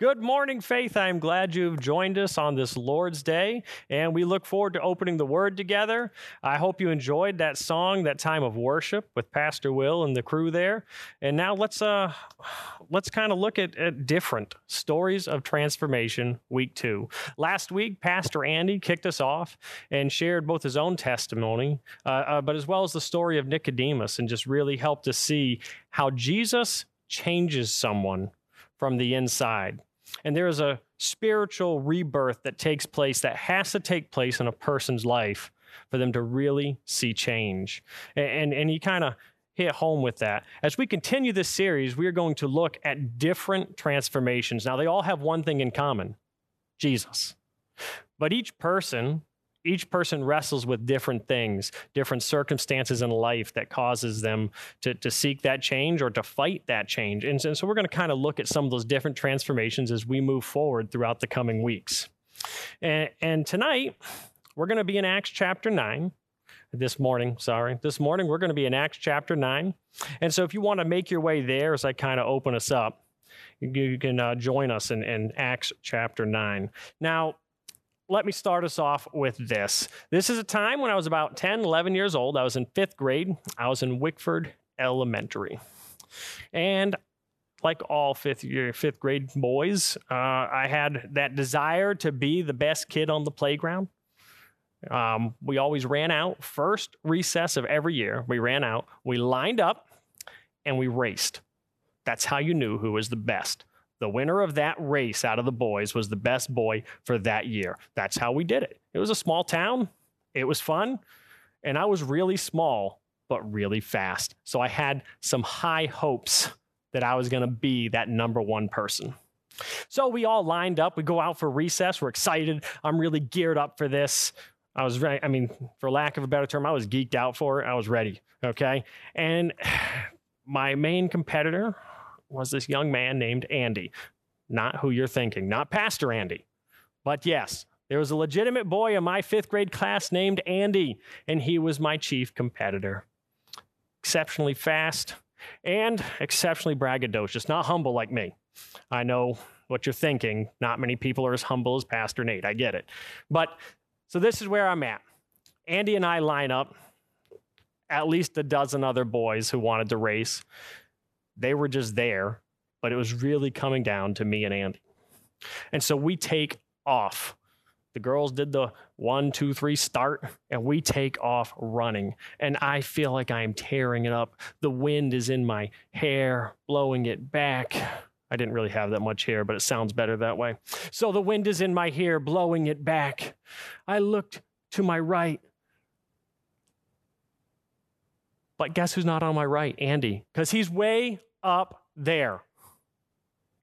Good morning, Faith. I'm glad you've joined us on this Lord's Day, and we look forward to opening the Word together. I hope you enjoyed that song, that time of worship with Pastor Will and the crew there. And now let's uh, let's kind of look at, at different stories of transformation. Week two. Last week, Pastor Andy kicked us off and shared both his own testimony, uh, uh, but as well as the story of Nicodemus, and just really helped us see how Jesus changes someone from the inside. And there is a spiritual rebirth that takes place that has to take place in a person's life for them to really see change. And, and, and he kind of hit home with that. As we continue this series, we are going to look at different transformations. Now, they all have one thing in common Jesus. But each person each person wrestles with different things, different circumstances in life that causes them to, to seek that change or to fight that change. And, and so we're going to kind of look at some of those different transformations as we move forward throughout the coming weeks. And, and tonight, we're going to be in Acts chapter 9 this morning. Sorry. This morning, we're going to be in Acts chapter 9. And so if you want to make your way there as I kind of open us up, you can uh, join us in, in Acts chapter 9. Now, let me start us off with this. This is a time when I was about 10, 11 years old. I was in fifth grade. I was in Wickford Elementary. And like all fifth year, fifth grade boys, uh, I had that desire to be the best kid on the playground. Um, we always ran out first recess of every year. We ran out, we lined up, and we raced. That's how you knew who was the best. The winner of that race out of the boys was the best boy for that year. That's how we did it. It was a small town. It was fun. And I was really small, but really fast. So I had some high hopes that I was going to be that number one person. So we all lined up. We go out for recess. We're excited. I'm really geared up for this. I was ready. I mean, for lack of a better term, I was geeked out for it. I was ready. Okay. And my main competitor was this young man named Andy. Not who you're thinking, not Pastor Andy. But yes, there was a legitimate boy in my fifth grade class named Andy, and he was my chief competitor. Exceptionally fast and exceptionally braggadocious, not humble like me. I know what you're thinking. Not many people are as humble as Pastor Nate. I get it. But so this is where I'm at. Andy and I line up, at least a dozen other boys who wanted to race. They were just there, but it was really coming down to me and Andy. And so we take off. The girls did the one, two, three start, and we take off running. And I feel like I'm tearing it up. The wind is in my hair, blowing it back. I didn't really have that much hair, but it sounds better that way. So the wind is in my hair, blowing it back. I looked to my right. But guess who's not on my right? Andy, because he's way up there.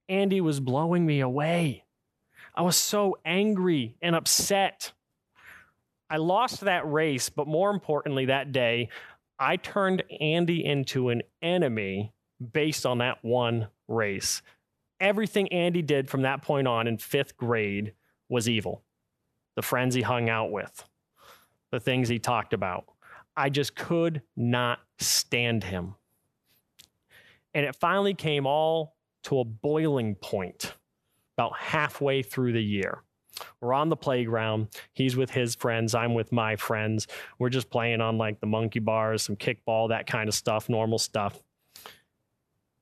Andy was blowing me away. I was so angry and upset. I lost that race, but more importantly, that day, I turned Andy into an enemy based on that one race. Everything Andy did from that point on in fifth grade was evil. The friends he hung out with, the things he talked about. I just could not stand him. And it finally came all to a boiling point about halfway through the year. We're on the playground. He's with his friends. I'm with my friends. We're just playing on like the monkey bars, some kickball, that kind of stuff, normal stuff.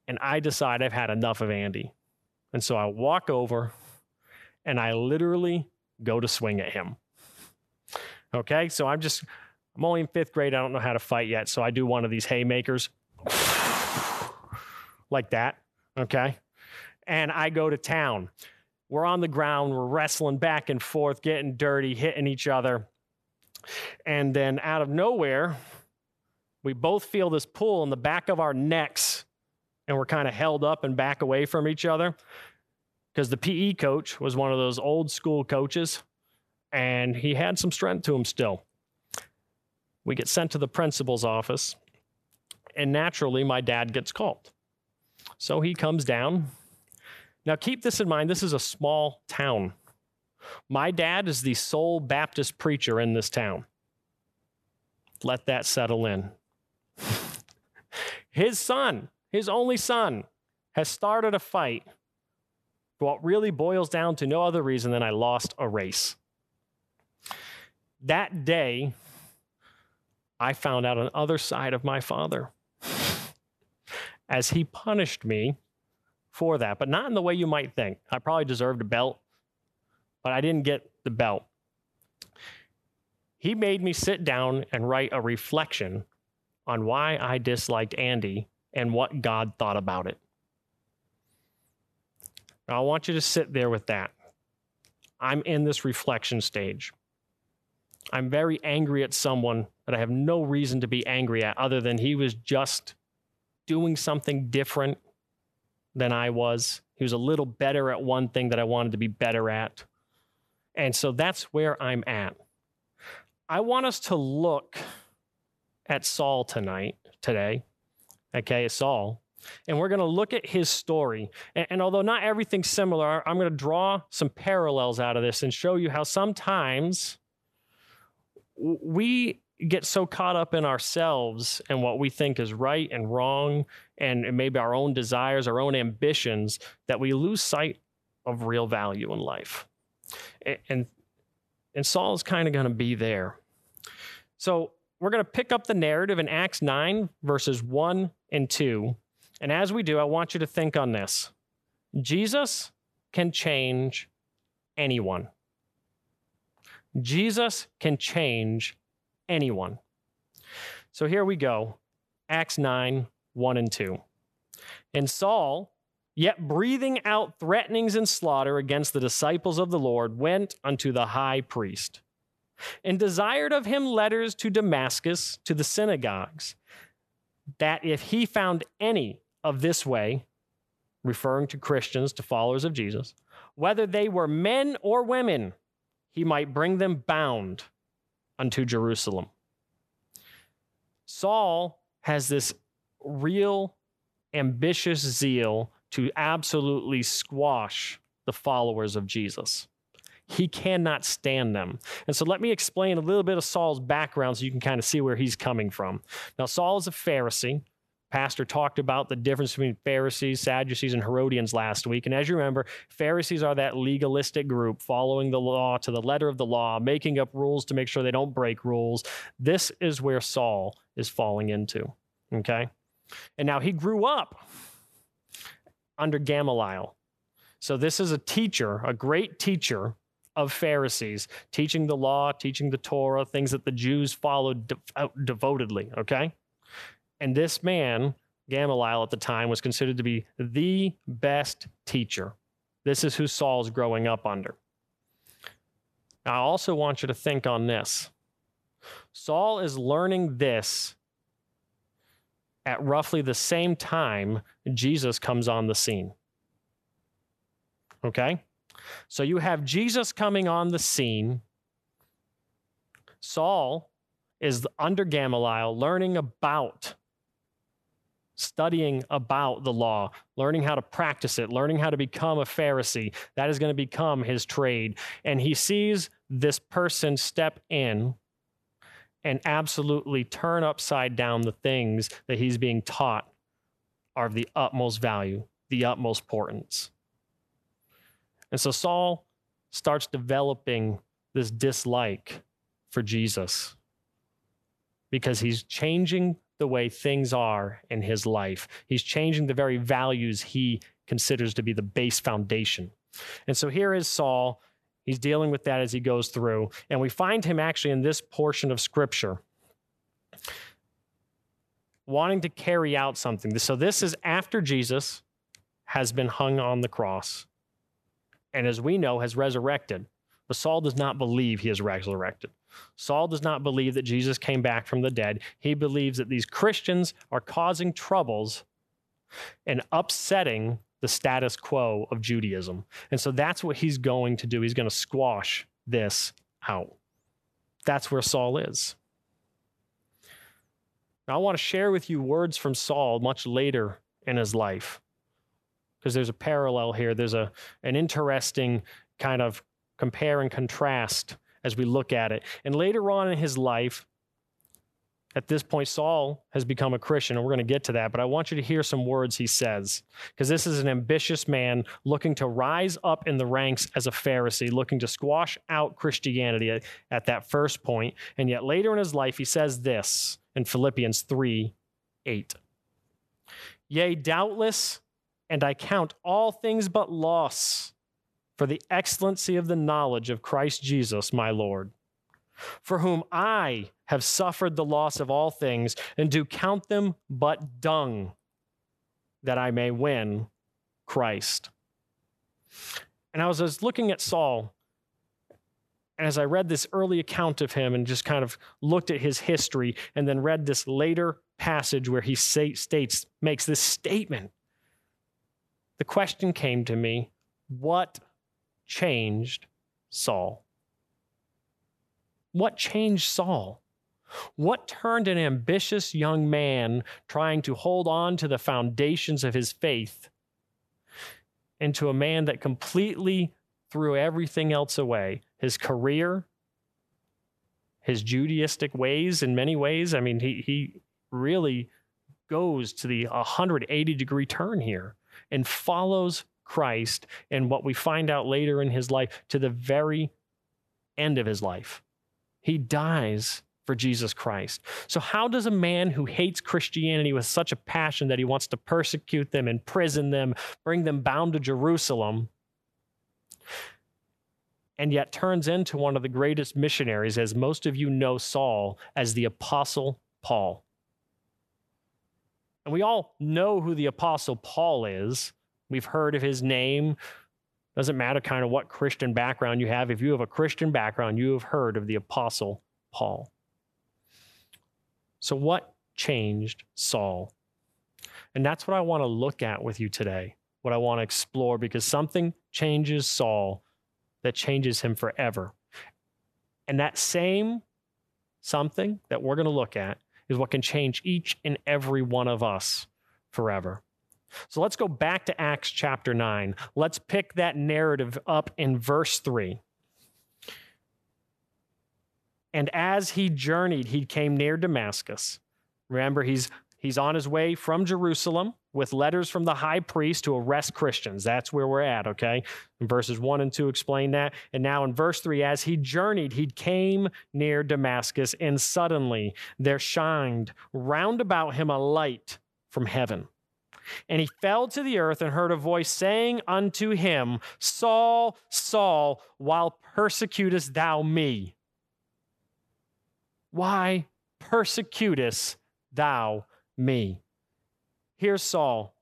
And I decide I've had enough of Andy. And so I walk over and I literally go to swing at him. Okay, so I'm just, I'm only in fifth grade. I don't know how to fight yet. So I do one of these haymakers like that. Okay. And I go to town. We're on the ground, we're wrestling back and forth, getting dirty, hitting each other. And then out of nowhere, we both feel this pull in the back of our necks, and we're kind of held up and back away from each other because the PE coach was one of those old school coaches, and he had some strength to him still. We get sent to the principal's office, and naturally, my dad gets called. So he comes down. Now, keep this in mind this is a small town. My dad is the sole Baptist preacher in this town. Let that settle in. his son, his only son, has started a fight what really boils down to no other reason than I lost a race. That day, I found out on the other side of my father as he punished me for that, but not in the way you might think. I probably deserved a belt, but I didn't get the belt. He made me sit down and write a reflection on why I disliked Andy and what God thought about it. Now, I want you to sit there with that. I'm in this reflection stage. I'm very angry at someone that I have no reason to be angry at other than he was just doing something different than I was. He was a little better at one thing that I wanted to be better at. And so that's where I'm at. I want us to look at Saul tonight, today. Okay, Saul. And we're going to look at his story. And, and although not everything's similar, I'm going to draw some parallels out of this and show you how sometimes we get so caught up in ourselves and what we think is right and wrong and maybe our own desires, our own ambitions that we lose sight of real value in life. And and, and Saul is kind of going to be there. So we're going to pick up the narrative in Acts 9 verses 1 and 2. And as we do, I want you to think on this. Jesus can change anyone. Jesus can change anyone. So here we go Acts 9 1 and 2. And Saul, yet breathing out threatenings and slaughter against the disciples of the Lord, went unto the high priest and desired of him letters to Damascus to the synagogues, that if he found any of this way, referring to Christians, to followers of Jesus, whether they were men or women, he might bring them bound unto Jerusalem. Saul has this real ambitious zeal to absolutely squash the followers of Jesus. He cannot stand them. And so let me explain a little bit of Saul's background so you can kind of see where he's coming from. Now, Saul is a Pharisee. Pastor talked about the difference between Pharisees, Sadducees, and Herodians last week. And as you remember, Pharisees are that legalistic group following the law to the letter of the law, making up rules to make sure they don't break rules. This is where Saul is falling into. Okay? And now he grew up under Gamaliel. So this is a teacher, a great teacher of Pharisees, teaching the law, teaching the Torah, things that the Jews followed de- devotedly. Okay? And this man, Gamaliel at the time, was considered to be the best teacher. This is who Saul's growing up under. I also want you to think on this. Saul is learning this at roughly the same time Jesus comes on the scene. Okay? So you have Jesus coming on the scene. Saul is under Gamaliel learning about studying about the law, learning how to practice it, learning how to become a Pharisee. That is going to become his trade. And he sees this person step in and absolutely turn upside down the things that he's being taught are of the utmost value, the utmost importance. And so Saul starts developing this dislike for Jesus because he's changing the way things are in his life. He's changing the very values he considers to be the base foundation. And so here is Saul. He's dealing with that as he goes through. And we find him actually in this portion of scripture wanting to carry out something. So this is after Jesus has been hung on the cross and as we know has resurrected. But Saul does not believe he is resurrected. Saul does not believe that Jesus came back from the dead. He believes that these Christians are causing troubles and upsetting the status quo of Judaism. And so that's what he's going to do. He's going to squash this out. That's where Saul is. Now, I want to share with you words from Saul much later in his life because there's a parallel here. There's a, an interesting kind of compare and contrast as we look at it. And later on in his life, At this point, Saul has become a Christian, and we're going to get to that, but I want you to hear some words he says, because this is an ambitious man looking to rise up in the ranks as a Pharisee, looking to squash out Christianity at, at that first point. And yet later in his life, he says this in Philippians 3 8. Yea, doubtless, and I count all things but loss for the excellency of the knowledge of Christ Jesus, my Lord for whom I have suffered the loss of all things, and do count them but dung, that I may win Christ. And I was, I was looking at Saul, and as I read this early account of him and just kind of looked at his history, and then read this later passage where he states, makes this statement, the question came to me what changed Saul? What changed Saul? What turned an ambitious young man trying to hold on to the foundations of his faith into a man that completely threw everything else away? His career, his Judaistic ways, in many ways. I mean, he, he really goes to the 180 degree turn here and follows Christ and what we find out later in his life to the very end of his life. He dies for Jesus Christ. So, how does a man who hates Christianity with such a passion that he wants to persecute them, imprison them, bring them bound to Jerusalem, and yet turns into one of the greatest missionaries, as most of you know Saul, as the Apostle Paul? And we all know who the Apostle Paul is. We've heard of his name. Doesn't matter kind of what Christian background you have. If you have a Christian background, you have heard of the Apostle Paul. So, what changed Saul? And that's what I want to look at with you today, what I want to explore, because something changes Saul that changes him forever. And that same something that we're going to look at is what can change each and every one of us forever. So let's go back to Acts chapter 9. Let's pick that narrative up in verse 3. And as he journeyed, he came near Damascus. Remember, he's he's on his way from Jerusalem with letters from the high priest to arrest Christians. That's where we're at, okay? In verses 1 and 2 explain that. And now in verse 3, as he journeyed, he came near Damascus, and suddenly there shined round about him a light from heaven. And he fell to the earth and heard a voice saying unto him, Saul, Saul, while persecutest thou me? Why persecutest thou me? Here's Saul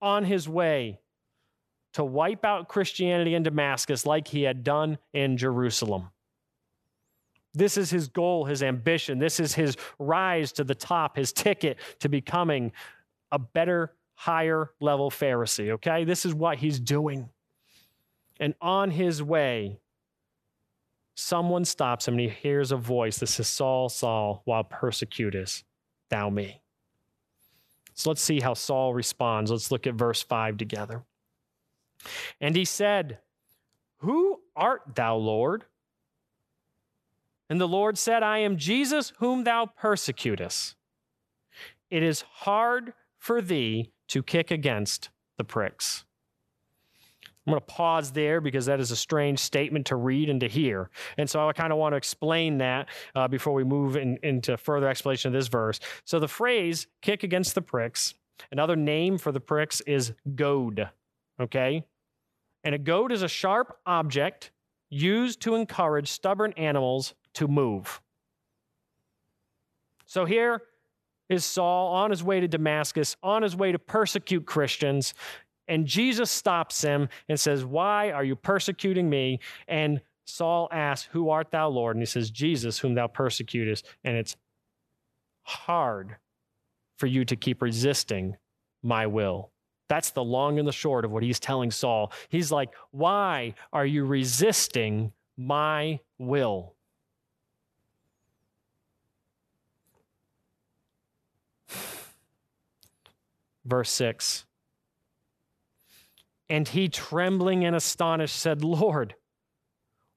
on his way to wipe out Christianity in Damascus like he had done in Jerusalem. This is his goal, his ambition. This is his rise to the top, his ticket to becoming a better higher level Pharisee, okay? This is what he's doing. And on his way, someone stops him and he hears a voice that says, Saul, Saul, while persecutest thou me. So let's see how Saul responds. Let's look at verse 5 together. And he said, Who art thou, Lord? And the Lord said, I am Jesus whom thou persecutest. It is hard for thee to kick against the pricks. I'm going to pause there because that is a strange statement to read and to hear. And so I kind of want to explain that uh, before we move in, into further explanation of this verse. So the phrase kick against the pricks, another name for the pricks is goad. Okay? And a goad is a sharp object used to encourage stubborn animals to move. So here, is Saul on his way to Damascus, on his way to persecute Christians. And Jesus stops him and says, Why are you persecuting me? And Saul asks, Who art thou, Lord? And he says, Jesus, whom thou persecutest. And it's hard for you to keep resisting my will. That's the long and the short of what he's telling Saul. He's like, Why are you resisting my will? Verse 6. And he, trembling and astonished, said, Lord,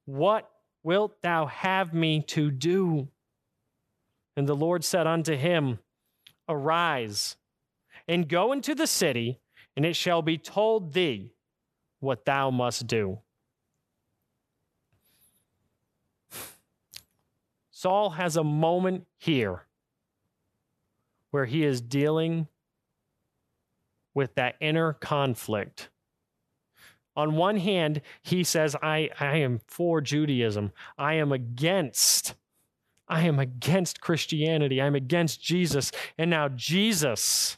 what wilt thou have me to do? And the Lord said unto him, Arise and go into the city, and it shall be told thee what thou must do. Saul has a moment here where he is dealing with that inner conflict. On one hand, he says, I, I am for Judaism. I am against I am against Christianity. I'm against Jesus. And now Jesus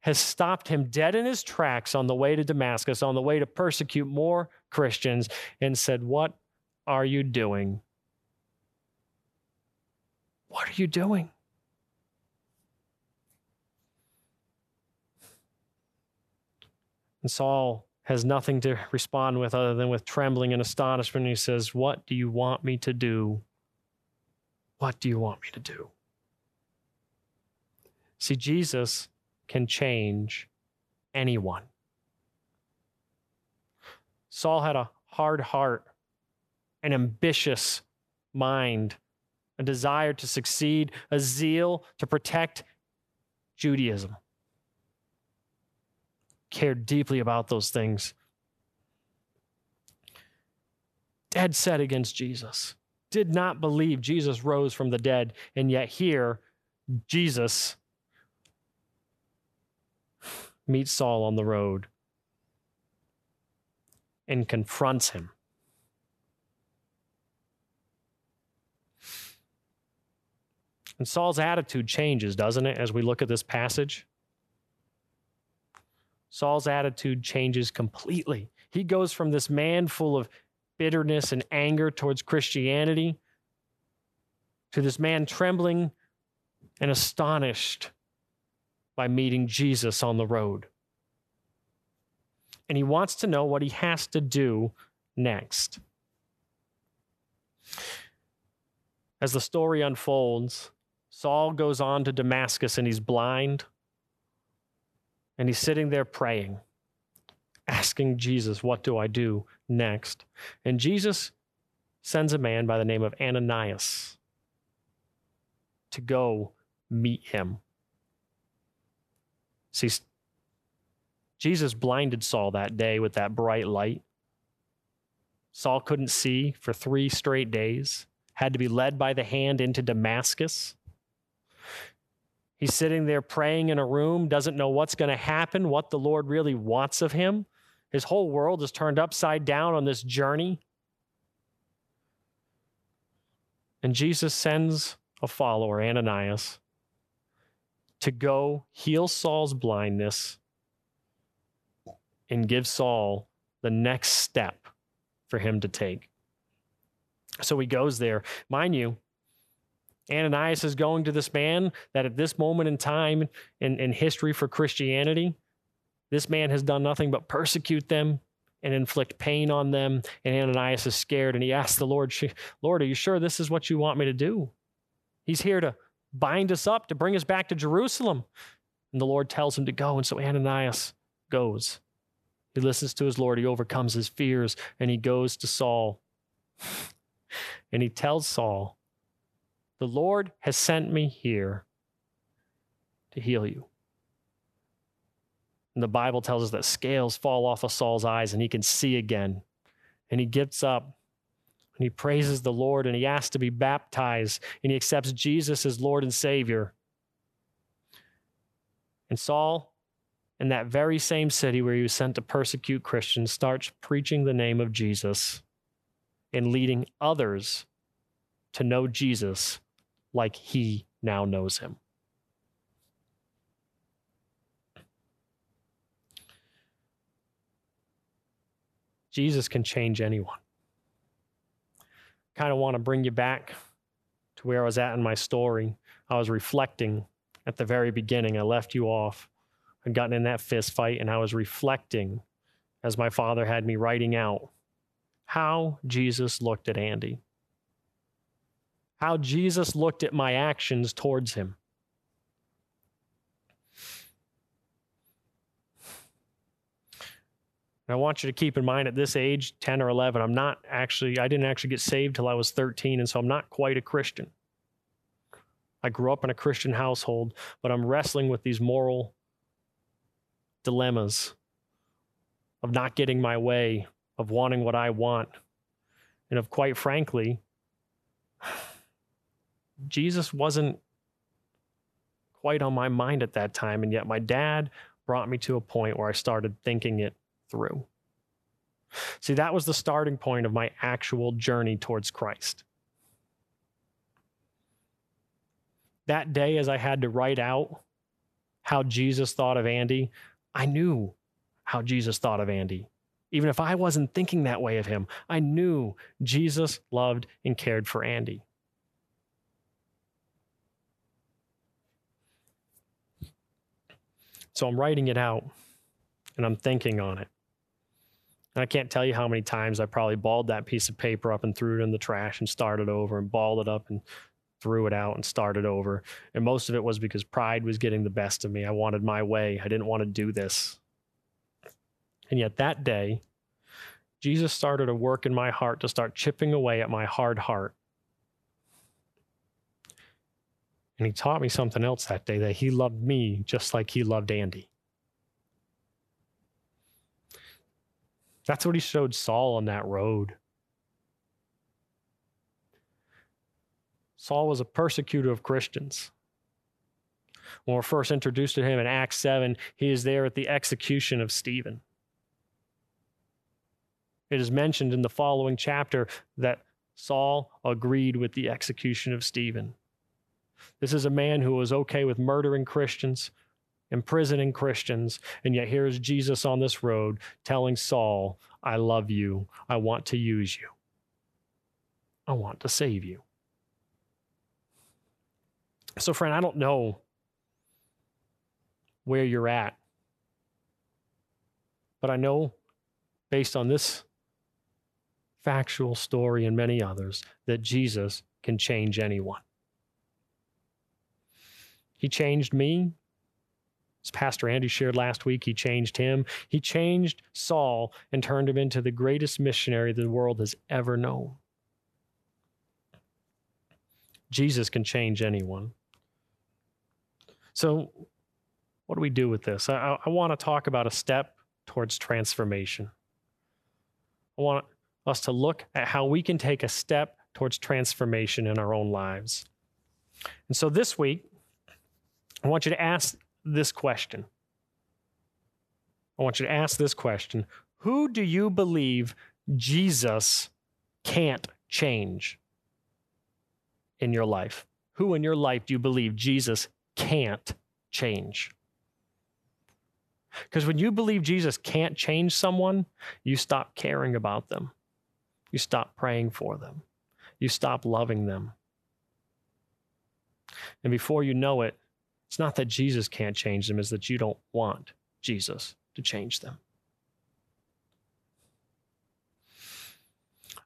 has stopped him dead in his tracks on the way to Damascus, on the way to persecute more Christians, and said, What are you doing? What are you doing? And Saul has nothing to respond with other than with trembling and astonishment. He says, What do you want me to do? What do you want me to do? See, Jesus can change anyone. Saul had a hard heart, an ambitious mind, a desire to succeed, a zeal to protect Judaism. Cared deeply about those things. Dead set against Jesus did not believe Jesus rose from the dead. And yet, here, Jesus meets Saul on the road and confronts him. And Saul's attitude changes, doesn't it, as we look at this passage? Saul's attitude changes completely. He goes from this man full of bitterness and anger towards Christianity to this man trembling and astonished by meeting Jesus on the road. And he wants to know what he has to do next. As the story unfolds, Saul goes on to Damascus and he's blind. And he's sitting there praying, asking Jesus, What do I do next? And Jesus sends a man by the name of Ananias to go meet him. See, Jesus blinded Saul that day with that bright light. Saul couldn't see for three straight days, had to be led by the hand into Damascus. He's sitting there praying in a room, doesn't know what's going to happen, what the Lord really wants of him. His whole world is turned upside down on this journey. And Jesus sends a follower, Ananias, to go heal Saul's blindness and give Saul the next step for him to take. So he goes there. Mind you, Ananias is going to this man that at this moment in time in, in history for Christianity, this man has done nothing but persecute them and inflict pain on them. And Ananias is scared and he asks the Lord, Lord, are you sure this is what you want me to do? He's here to bind us up, to bring us back to Jerusalem. And the Lord tells him to go. And so Ananias goes. He listens to his Lord. He overcomes his fears and he goes to Saul. and he tells Saul, The Lord has sent me here to heal you. And the Bible tells us that scales fall off of Saul's eyes and he can see again. And he gets up and he praises the Lord and he asks to be baptized and he accepts Jesus as Lord and Savior. And Saul, in that very same city where he was sent to persecute Christians, starts preaching the name of Jesus and leading others to know Jesus like he now knows him. Jesus can change anyone. Kind of want to bring you back to where I was at in my story. I was reflecting at the very beginning. I left you off. I'd gotten in that fist fight, and I was reflecting as my father had me writing out how Jesus looked at Andy, how Jesus looked at my actions towards him. And I want you to keep in mind at this age, 10 or 11, I'm not actually, I didn't actually get saved till I was 13, and so I'm not quite a Christian. I grew up in a Christian household, but I'm wrestling with these moral dilemmas of not getting my way, of wanting what I want, and of quite frankly, Jesus wasn't quite on my mind at that time. And yet my dad brought me to a point where I started thinking it through. See, that was the starting point of my actual journey towards Christ. That day, as I had to write out how Jesus thought of Andy, I knew how Jesus thought of Andy. Even if I wasn't thinking that way of him, I knew Jesus loved and cared for Andy. So I'm writing it out and I'm thinking on it. And I can't tell you how many times I probably balled that piece of paper up and threw it in the trash and started over and balled it up and threw it out and started over. And most of it was because pride was getting the best of me. I wanted my way. I didn't want to do this. And yet that day, Jesus started a work in my heart to start chipping away at my hard heart. And he taught me something else that day that he loved me just like he loved Andy. That's what he showed Saul on that road. Saul was a persecutor of Christians. When we're first introduced to him in Acts 7, he is there at the execution of Stephen. It is mentioned in the following chapter that Saul agreed with the execution of Stephen. This is a man who was okay with murdering Christians, imprisoning Christians, and yet here is Jesus on this road telling Saul, I love you. I want to use you. I want to save you. So, friend, I don't know where you're at, but I know based on this factual story and many others that Jesus can change anyone. He changed me. As Pastor Andy shared last week, he changed him. He changed Saul and turned him into the greatest missionary the world has ever known. Jesus can change anyone. So, what do we do with this? I, I want to talk about a step towards transformation. I want us to look at how we can take a step towards transformation in our own lives. And so this week, I want you to ask this question. I want you to ask this question Who do you believe Jesus can't change in your life? Who in your life do you believe Jesus can't change? Because when you believe Jesus can't change someone, you stop caring about them. You stop praying for them. You stop loving them. And before you know it, it's not that Jesus can't change them, it's that you don't want Jesus to change them.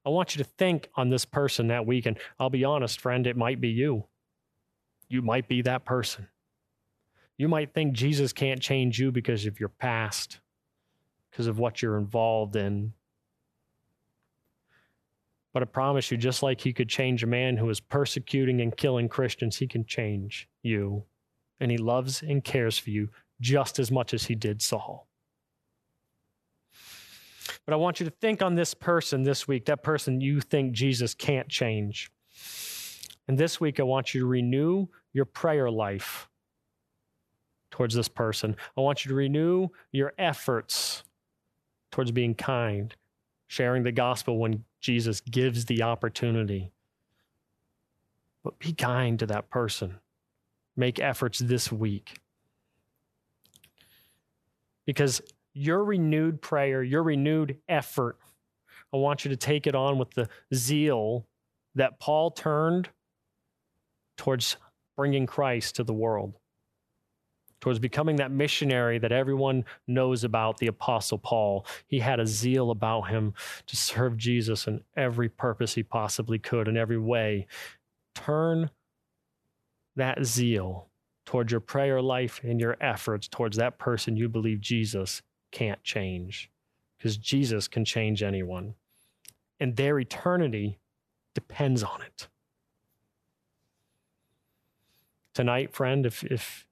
I want you to think on this person that week. And I'll be honest, friend, it might be you. You might be that person. You might think Jesus can't change you because of your past, because of what you're involved in, but I promise you, just like he could change a man who is persecuting and killing Christians, he can change you. And he loves and cares for you just as much as he did Saul. But I want you to think on this person this week, that person you think Jesus can't change. And this week, I want you to renew your prayer life towards this person. I want you to renew your efforts towards being kind, sharing the gospel when Jesus gives the opportunity. But be kind to that person. Make efforts this week. Because your renewed prayer, your renewed effort, I want you to take it on with the zeal that Paul turned towards bringing Christ to the world towards becoming that missionary that everyone knows about, the Apostle Paul. He had a zeal about him to serve Jesus in every purpose he possibly could, in every way. Turn that zeal towards your prayer life and your efforts towards that person you believe Jesus can't change, because Jesus can change anyone. And their eternity depends on it. Tonight, friend, if, if,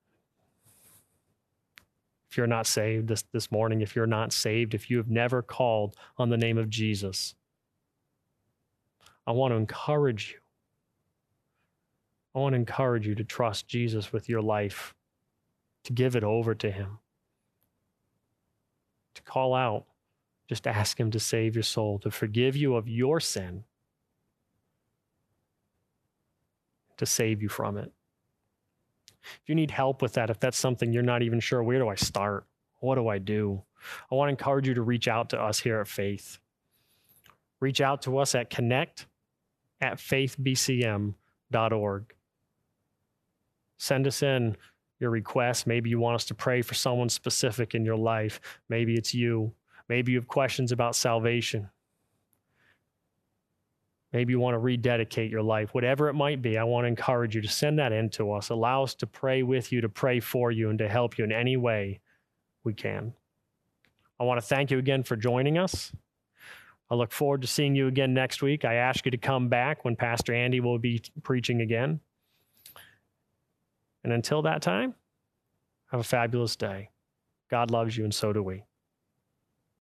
if you're not saved this, this morning, if you're not saved, if you have never called on the name of Jesus, I want to encourage you. I want to encourage you to trust Jesus with your life, to give it over to Him, to call out. Just ask Him to save your soul, to forgive you of your sin, to save you from it. If you need help with that, if that's something you're not even sure, where do I start? What do I do? I want to encourage you to reach out to us here at Faith. Reach out to us at connect at faithbcm.org. Send us in your requests. Maybe you want us to pray for someone specific in your life. Maybe it's you. Maybe you have questions about salvation. Maybe you want to rededicate your life, whatever it might be. I want to encourage you to send that in to us. Allow us to pray with you, to pray for you, and to help you in any way we can. I want to thank you again for joining us. I look forward to seeing you again next week. I ask you to come back when Pastor Andy will be preaching again. And until that time, have a fabulous day. God loves you, and so do we.